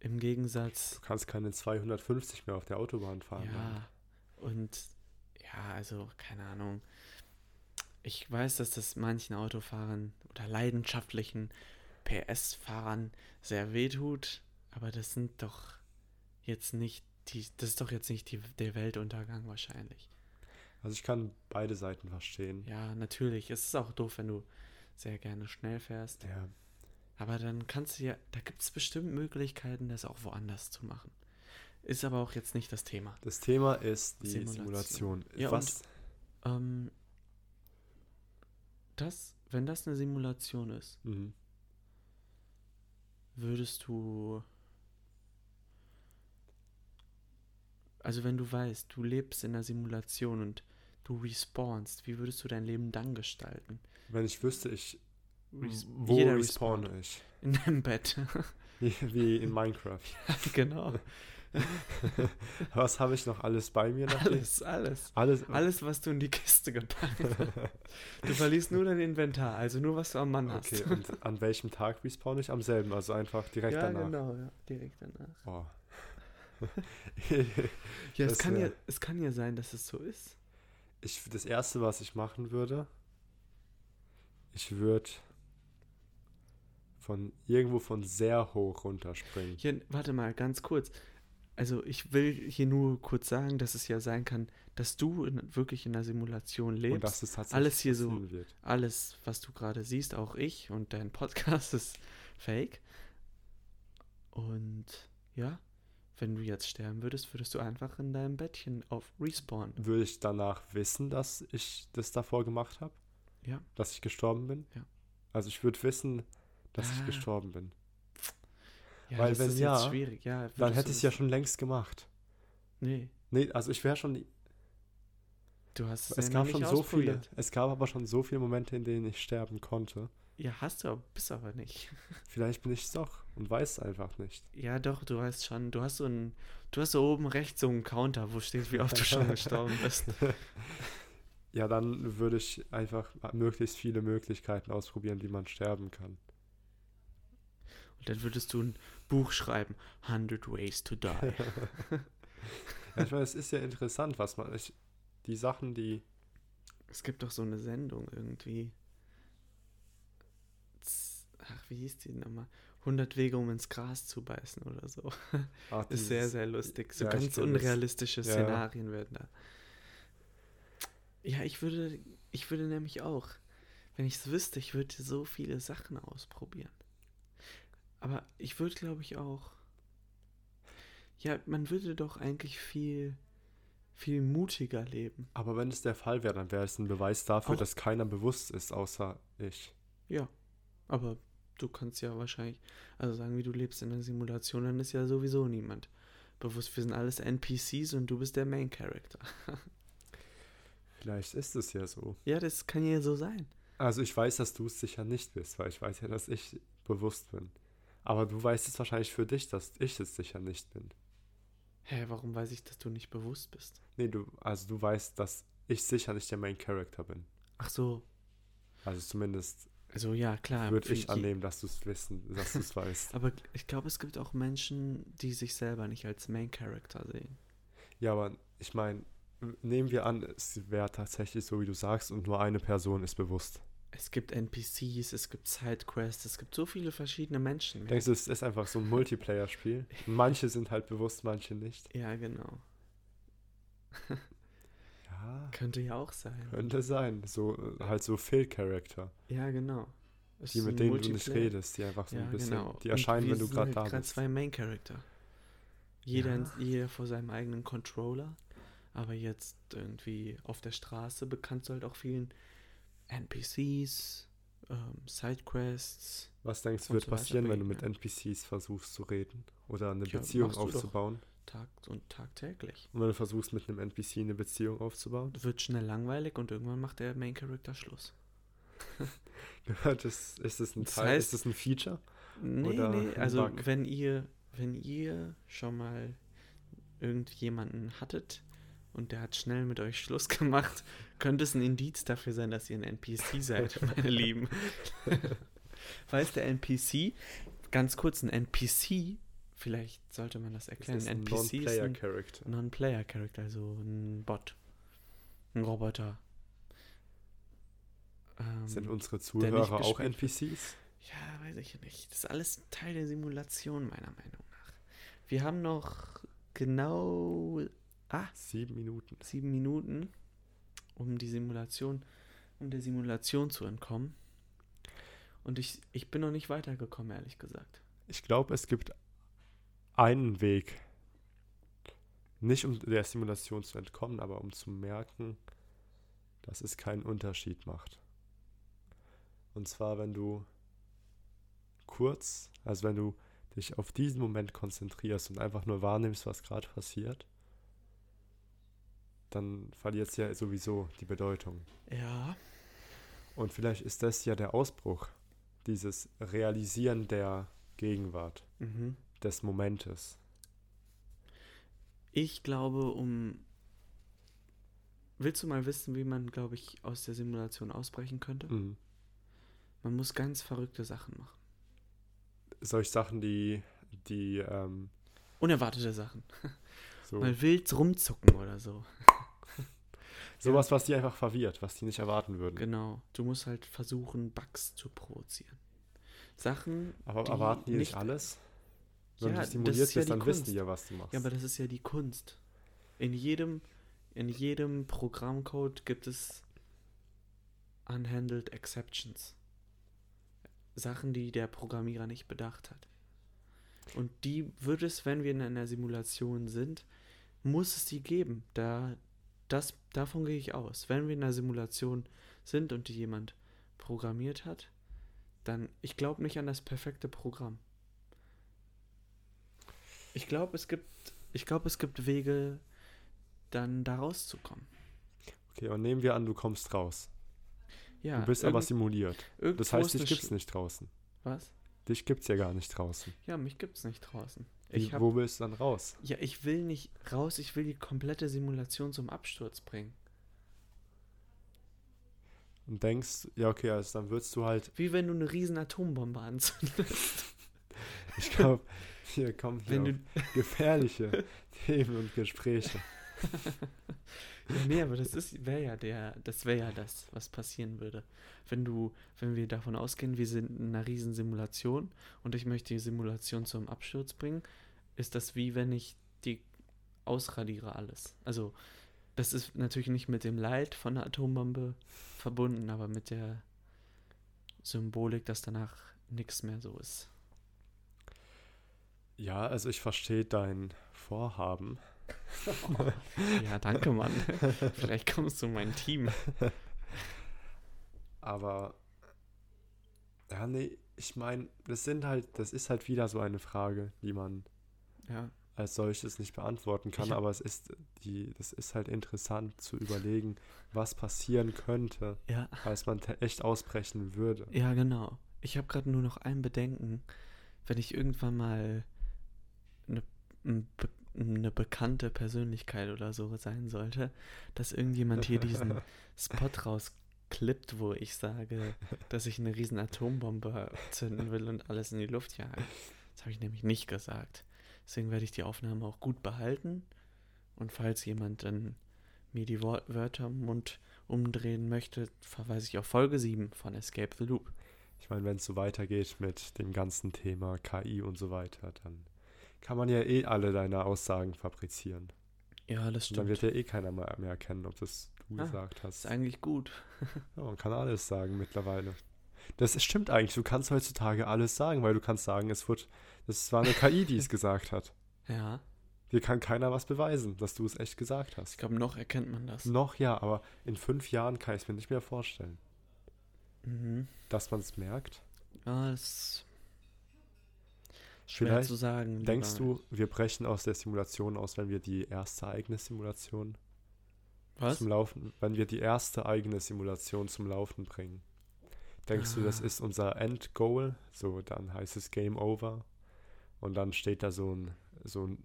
im Gegensatz. Du kannst keine 250 mehr auf der Autobahn fahren. Ja. Dann. Und ja, also keine Ahnung. Ich weiß, dass das manchen Autofahrern oder leidenschaftlichen PS-Fahrern sehr wehtut, aber das sind doch jetzt nicht die, das ist doch jetzt nicht die, der Weltuntergang wahrscheinlich. Also ich kann beide Seiten verstehen. Ja, natürlich. Es ist auch doof, wenn du sehr gerne schnell fährst. Ja. Aber dann kannst du ja, da gibt es bestimmt Möglichkeiten, das auch woanders zu machen. Ist aber auch jetzt nicht das Thema. Das Thema ist die Simulation. Simulation. Ja, Was? Und, ähm, das, wenn das eine Simulation ist, mhm. würdest du. Also wenn du weißt, du lebst in einer Simulation und du respawnst, wie würdest du dein Leben dann gestalten? Wenn ich wüsste, ich Res Wo jeder respawne ich? In deinem Bett. <laughs> wie, in Minecraft. <laughs> Genau. <laughs> was habe ich noch alles bei mir? Alles, alles. Alles, alles, was du in die Kiste gepackt hast. Du verlierst nur dein Inventar, also nur, was du am Mann okay, hast. Okay, und an welchem Tag respawn ich? Am selben, also einfach direkt ja, danach. Genau, ja, direkt danach. Oh. ja, es kann ja, es kann ja sein, dass es so ist. Ich, das Erste, was ich machen würde, ich würde von irgendwo von sehr hoch runterspringen. Hier, warte mal, ganz kurz. Also ich will hier nur kurz sagen, dass es ja sein kann, dass du in, wirklich in einer Simulation lebst. Und dass es tatsächlich alles hier so, wird. alles, was du gerade siehst, auch ich und dein Podcast <laughs> ist fake. Und ja, wenn du jetzt sterben würdest, würdest du einfach in deinem Bettchen auf Respawn. Würde ich danach wissen, dass ich das davor gemacht habe? Ja. Dass ich gestorben bin? Ja. Also ich würde wissen, dass ah. ich gestorben bin. Ja, Weil wenn ja, ja dann hätte ich es ja schon längst gemacht. Nee. Nee, also ich wäre schon. Du hast es, es gab schon so viele. Es gab aber schon so viele Momente, in denen ich sterben konnte. Ja, hast du, bist aber nicht. <laughs> Vielleicht bin ich es doch und weiß einfach nicht. Ja, doch, du weißt schon. Du hast so ein, du hast so oben rechts so einen Counter, wo steht, wie oft du schon <laughs> gestorben bist. Ja, dann würde ich einfach möglichst viele Möglichkeiten ausprobieren, wie man sterben kann. Dann würdest du ein Buch schreiben, 100 Ways to Die. <laughs> ja, ich meine, es ist ja interessant, was man, ich, die Sachen, die... Es gibt doch so eine Sendung irgendwie. Ach, wie hieß die nochmal? 100 Wege, um ins Gras zu beißen oder so. Ach, ist sehr, sehr lustig. So ja, ganz unrealistische das. Szenarien ja. werden da. Ja, ich würde, ich würde nämlich auch, wenn ich es wüsste, ich würde so viele Sachen ausprobieren. Aber ich würde, glaube ich, auch. Ja, man würde doch eigentlich viel, viel mutiger leben. Aber wenn es der Fall wäre, dann wäre es ein Beweis dafür, auch, dass keiner bewusst ist, außer ich. Ja, aber du kannst ja wahrscheinlich, also sagen, wie du lebst in einer Simulation, dann ist ja sowieso niemand bewusst. Wir sind alles NPCs und du bist der Main Character. <laughs> Vielleicht ist es ja so. Ja, das kann ja so sein. Also ich weiß, dass du es sicher nicht bist, weil ich weiß ja, dass ich bewusst bin. Aber du weißt es wahrscheinlich für dich, dass ich es sicher nicht bin. Hä, warum weiß ich, dass du nicht bewusst bist? Nee, du, also du weißt, dass ich sicher nicht der Main Character bin. Ach so. Also zumindest also ja, klar. Würde ich annehmen, dass du es wissen, dass du es <laughs> weißt. Aber ich glaube, es gibt auch Menschen, die sich selber nicht als Main Character sehen. Ja, aber ich meine, nehmen wir an, es wäre tatsächlich so, wie du sagst, und nur eine Person ist bewusst. Es gibt NPCs, es gibt Sidequests, es gibt so viele verschiedene Menschen. Denkst du, es ist einfach so ein Multiplayer-Spiel? <laughs> Manche sind halt bewusst, manche nicht. Ja, genau. <laughs> Ja. Könnte ja auch sein. Könnte sein. So, halt so Phil-Charakter. Ja, genau. Es die, mit denen du nicht redest, die einfach so ja, ein bisschen, genau. die erscheinen, wenn du gerade halt da bist. zwei Main-Charakter. Jeder, ja. jeder vor seinem eigenen Controller. Aber jetzt irgendwie auf der Straße bekannt du halt auch vielen NPCs, ähm, Sidequests. Was denkst du, wird so passieren, wenn du mit NPCs versuchst zu reden? Oder eine ja, Beziehung aufzubauen? Tag und tagtäglich. Und wenn du versuchst, mit einem NPC eine Beziehung aufzubauen? Wird schnell langweilig und irgendwann macht der Main Character Schluss. <laughs> das, ist das ein das Teil? Heißt, ist das ein Feature? Nee, Oder nee. Also Bug? wenn ihr, wenn ihr schon mal irgendjemanden hattet und der hat schnell mit euch Schluss gemacht, könnte es ein Indiz dafür sein, dass ihr ein NPC seid, <laughs> meine Lieben. Weiß der NPC, ganz kurz, ein NPC Vielleicht sollte man das erklären. Das ist ein Non-Player-Character. Non-Player-Character, also ein Bot. Ein Roboter. Ähm, Sind unsere Zuhörer auch NPCs? Ja, weiß ich nicht. Das ist alles Teil der Simulation, meiner Meinung nach. Wir haben noch genau ah, sieben Minuten. Sieben Minuten, um die Simulation, um der Simulation zu entkommen. Und ich, ich bin noch nicht weitergekommen, ehrlich gesagt. Ich glaube, es gibt einen Weg, nicht um der Simulation zu entkommen, aber um zu merken, dass es keinen Unterschied macht. Und zwar, wenn du kurz, also wenn du dich auf diesen Moment konzentrierst und einfach nur wahrnimmst, was gerade passiert, dann verliert es ja sowieso die Bedeutung. Ja. Und vielleicht ist das ja der Ausbruch, dieses Realisieren der Gegenwart. Mhm des Momentes? Ich glaube, um. Willst du mal wissen, wie man, glaube ich, aus der Simulation ausbrechen könnte? Mhm. Man muss ganz verrückte Sachen machen. Solche Sachen, die. die ähm, Unerwartete Sachen. So. Mal wild rumzucken oder so. Sowas, was die einfach verwirrt, was die nicht erwarten würden. Genau. Du musst halt versuchen, Bugs zu produzieren. Sachen. Aber erwarten die nicht alles? Wenn ja, du stimuliert bist, ja dann Kunst. wissen die ja, was du machst. Ja, aber das ist ja die Kunst. In jedem, in jedem Programmcode gibt es unhandled exceptions. Sachen, die der Programmierer nicht bedacht hat. Und die wird es, wenn wir in einer Simulation sind, muss es die geben. Da, das, davon gehe ich aus. Wenn wir in einer Simulation sind und die jemand programmiert hat, dann, ich glaube nicht an das perfekte Programm. Ich glaube, es gibt, ich glaube, es gibt Wege, dann da rauszukommen. Okay, und nehmen wir an, du kommst raus. Ja, du bist aber simuliert. Das heißt, dich gibt es nicht draußen. Was? Dich gibt es ja gar nicht draußen. Ja, mich gibt es nicht draußen. Wie, hab, wo willst du dann raus? Ja, ich will nicht raus, ich will die komplette Simulation zum Absturz bringen. Und denkst, ja, okay, also dann würdest du halt. Wie wenn du eine riesen Atombombe anzündest. <laughs> ich glaube, hier kommen hier gefährliche Themen und Gespräche. <laughs> <laughs> ja, nee, aber das ist wäre ja der, das wäre ja das, was passieren würde. Wenn du, wenn wir davon ausgehen, wir sind in einer riesen Simulation und ich möchte die Simulation zum Absturz bringen, ist das wie wenn ich die ausradiere alles. Also das ist natürlich nicht mit dem Leid von der Atombombe verbunden, aber mit der Symbolik, dass danach nichts mehr so ist. Ja, also ich verstehe dein Vorhaben. <laughs> ja, danke, Mann. Vielleicht kommst du in mein Team. Aber ja, nee, ich meine, das sind halt, das ist halt wieder so eine Frage, die man ja. als solches nicht beantworten kann, aber es ist die, das ist halt interessant zu überlegen, was passieren könnte, ja. falls man echt ausbrechen würde. Ja, genau. Ich habe gerade nur noch ein Bedenken, wenn ich irgendwann mal eine, eine bekannte Persönlichkeit oder so sein sollte, dass irgendjemand hier diesen <laughs> Spot rausklippt, wo ich sage, dass ich eine riesen Atombombe zünden will und alles in die Luft jagen. Das habe ich nämlich nicht gesagt. Deswegen werde ich die Aufnahme auch gut behalten. Und falls jemand dann mir die Wörter im Mund umdrehen möchte, verweise ich auf Folge 7 von Escape the Loop. Ich meine, wenn es so weitergeht mit dem ganzen Thema KI und so weiter, dann kann man ja eh alle deine Aussagen fabrizieren. Ja, das stimmt. Und dann wird ja eh keiner mehr, mehr erkennen, ob das du ah, gesagt hast. Ist eigentlich gut. ja, man kann alles sagen mittlerweile. Das stimmt eigentlich. Du kannst heutzutage alles sagen, weil du kannst sagen, es wird, das war eine KI, die es <laughs> gesagt hat. Ja. Dir kann keiner was beweisen, dass du es echt gesagt hast. Ich glaube, noch erkennt man das. Noch ja, aber in fünf Jahren kann ich es mir nicht mehr vorstellen. Mhm. Dass man es merkt. Ja, das schwer Vielleicht zu sagen. Denkst du, wir brechen aus der Simulation aus, wenn wir die erste eigene Simulation Was? zum Laufen, wenn wir die erste eigene Simulation zum Laufen bringen? Denkst ah. du, das ah. ist unser Endgoal? So, dann heißt es Game Over. Und dann steht da so ein, so ein,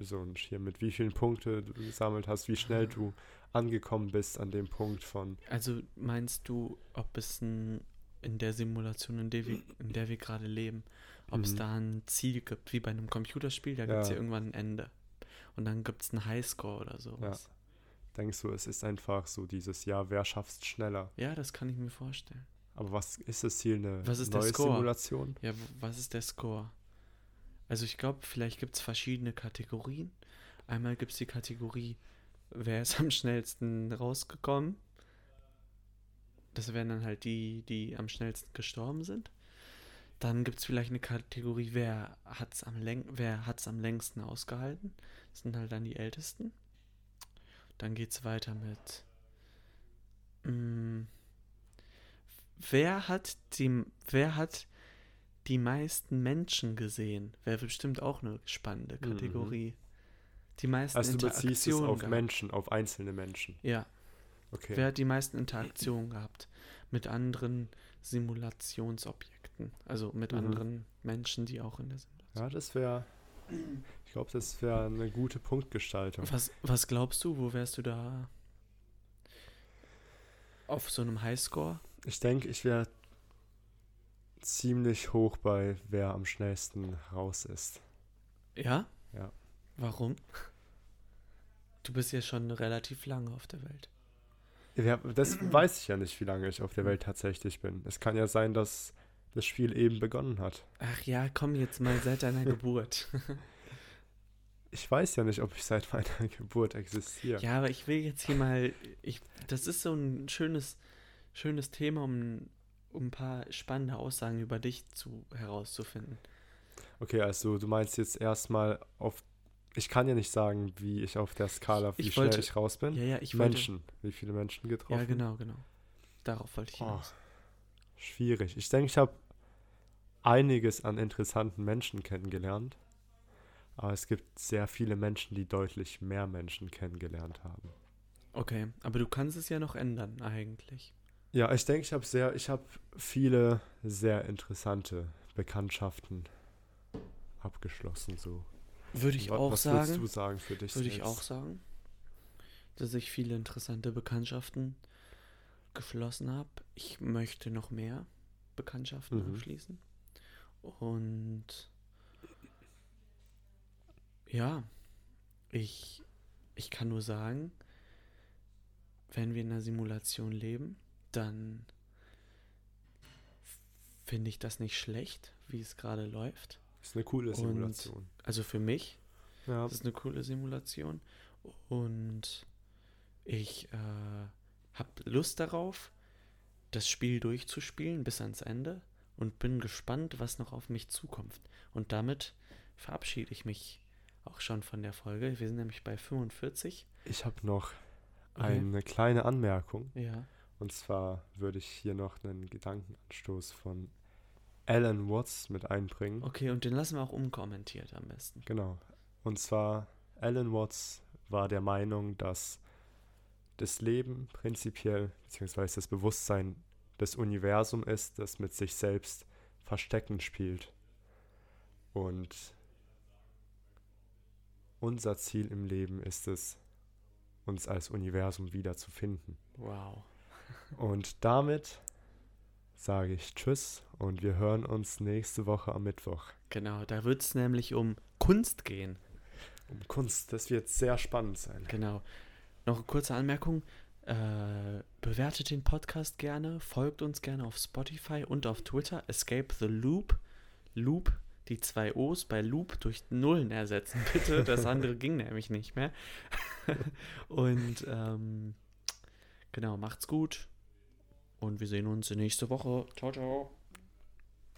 so ein Schirm mit wie vielen Punkte du gesammelt hast, wie schnell ah. du angekommen bist an dem Punkt von. Also meinst du, ob es ein, in der Simulation, in der wir, in der wir gerade leben, ob es mhm. da ein Ziel gibt, wie bei einem Computerspiel, da gibt es ja. ja. irgendwann ein Ende. Und dann gibt es einen Highscore oder sowas. Ja. Denkst du, es ist einfach so dieses Jahr, wer schafft es schneller? Ja, das kann ich mir vorstellen. Aber was ist das Ziel, eine was ist neue Simulation? Ja, was ist der Score? Also ich glaube, vielleicht gibt es verschiedene Kategorien. Einmal gibt es die Kategorie, wer ist am schnellsten rausgekommen. Das wären dann halt die, die am schnellsten gestorben sind. Dann gibt es vielleicht eine Kategorie, wer hat es am, Läng am längsten ausgehalten. Das sind halt dann die Ältesten. Dann geht es weiter mit. Mh, mm, wer hat die, wer hat die meisten Menschen gesehen? Wäre bestimmt auch eine spannende mhm. Kategorie. Mhm. Die meisten also du beziehst es auf gehabt. Menschen, auf einzelne Menschen. Ja. Okay. Wer hat die meisten Interaktionen gehabt mit anderen Simulationsobjekten? Also mit mhm. anderen Menschen, die auch in der Simulation. Ja, das wäre. Ich glaube, das wäre eine gute Punktgestaltung. Was, was glaubst du, wo wärst du da auf so einem Highscore? Ich denke, ich wäre ziemlich hoch bei wer am schnellsten raus ist. Ja? Ja. Warum? Du bist ja schon relativ lange auf der Welt. Ja, das weiß ich ja nicht, wie lange ich auf der Welt tatsächlich bin. Es kann ja sein, dass das Spiel eben begonnen hat. Ach ja, komm jetzt mal seit deiner <laughs> Geburt. ich weiß ja nicht, ob ich seit meiner <laughs> Geburt existiere. Ja, aber ich will jetzt hier mal, ich, das ist so ein schönes schönes Thema, um, um ein paar spannende Aussagen über dich zu, herauszufinden. Okay, also du meinst jetzt erstmal auf. Ich kann ja nicht sagen, wie ich auf der Skala, wie ich schnell wollte, ich raus bin. Ja, ja, ich Menschen. Wollte, wie viele Menschen getroffen? Ja, genau, genau. Darauf wollte ich oh, hinaus. Oh, schwierig. Ich denke, ich habe einiges an interessanten Menschen kennengelernt. Aber es gibt sehr viele Menschen, die deutlich mehr Menschen kennengelernt haben. Okay, aber du kannst es ja noch ändern, eigentlich. Ja, ich denke, ich habe sehr, ich habe viele sehr interessante Bekanntschaften abgeschlossen. So. Würde ich Wa- auch was sagen. würdest du sagen für dich? Würde ich auch sagen, dass ich viele interessante Bekanntschaften geschlossen habe. Ich möchte noch mehr Bekanntschaften Mhm. abschließen. Und ja, ich, ich kann nur sagen, wenn wir in einer Simulation leben, dann finde ich das nicht schlecht, wie es gerade läuft. Ist eine coole Und- Simulation. Also für mich Ja. das ist eine coole Simulation. Und ich äh, habe Lust darauf, das Spiel durchzuspielen bis ans Ende und bin gespannt, was noch auf mich zukommt. Und damit verabschiede ich mich auch schon von der Folge. Wir sind nämlich bei 45. Ich habe noch Okay. eine kleine Anmerkung. Ja. Und zwar würde ich hier noch einen Gedankenanstoß von Alan Watts mit einbringen. Okay, und den lassen wir auch unkommentiert am besten. Genau. Und zwar, Alan Watts war der Meinung, dass das Leben prinzipiell, beziehungsweise das Bewusstsein das Universum ist, das mit sich selbst Verstecken spielt. Und unser Ziel im Leben ist es, uns als Universum wiederzufinden. Wow. Und damit sage ich Tschüss und wir hören uns nächste Woche am Mittwoch. Genau, da wird es nämlich um Kunst gehen. Um Kunst, das wird sehr spannend sein. Genau. Noch eine kurze Anmerkung. Äh, bewertet den Podcast gerne, folgt uns gerne auf Spotify und auf Twitter. Escape the Loop. Loop, die zwei O's bei Loop durch Nullen ersetzen, <laughs> bitte. Das andere ging nämlich nicht mehr. <laughs> und ähm, genau, macht's gut. Und wir sehen uns nächste Woche. Ciao, ciao.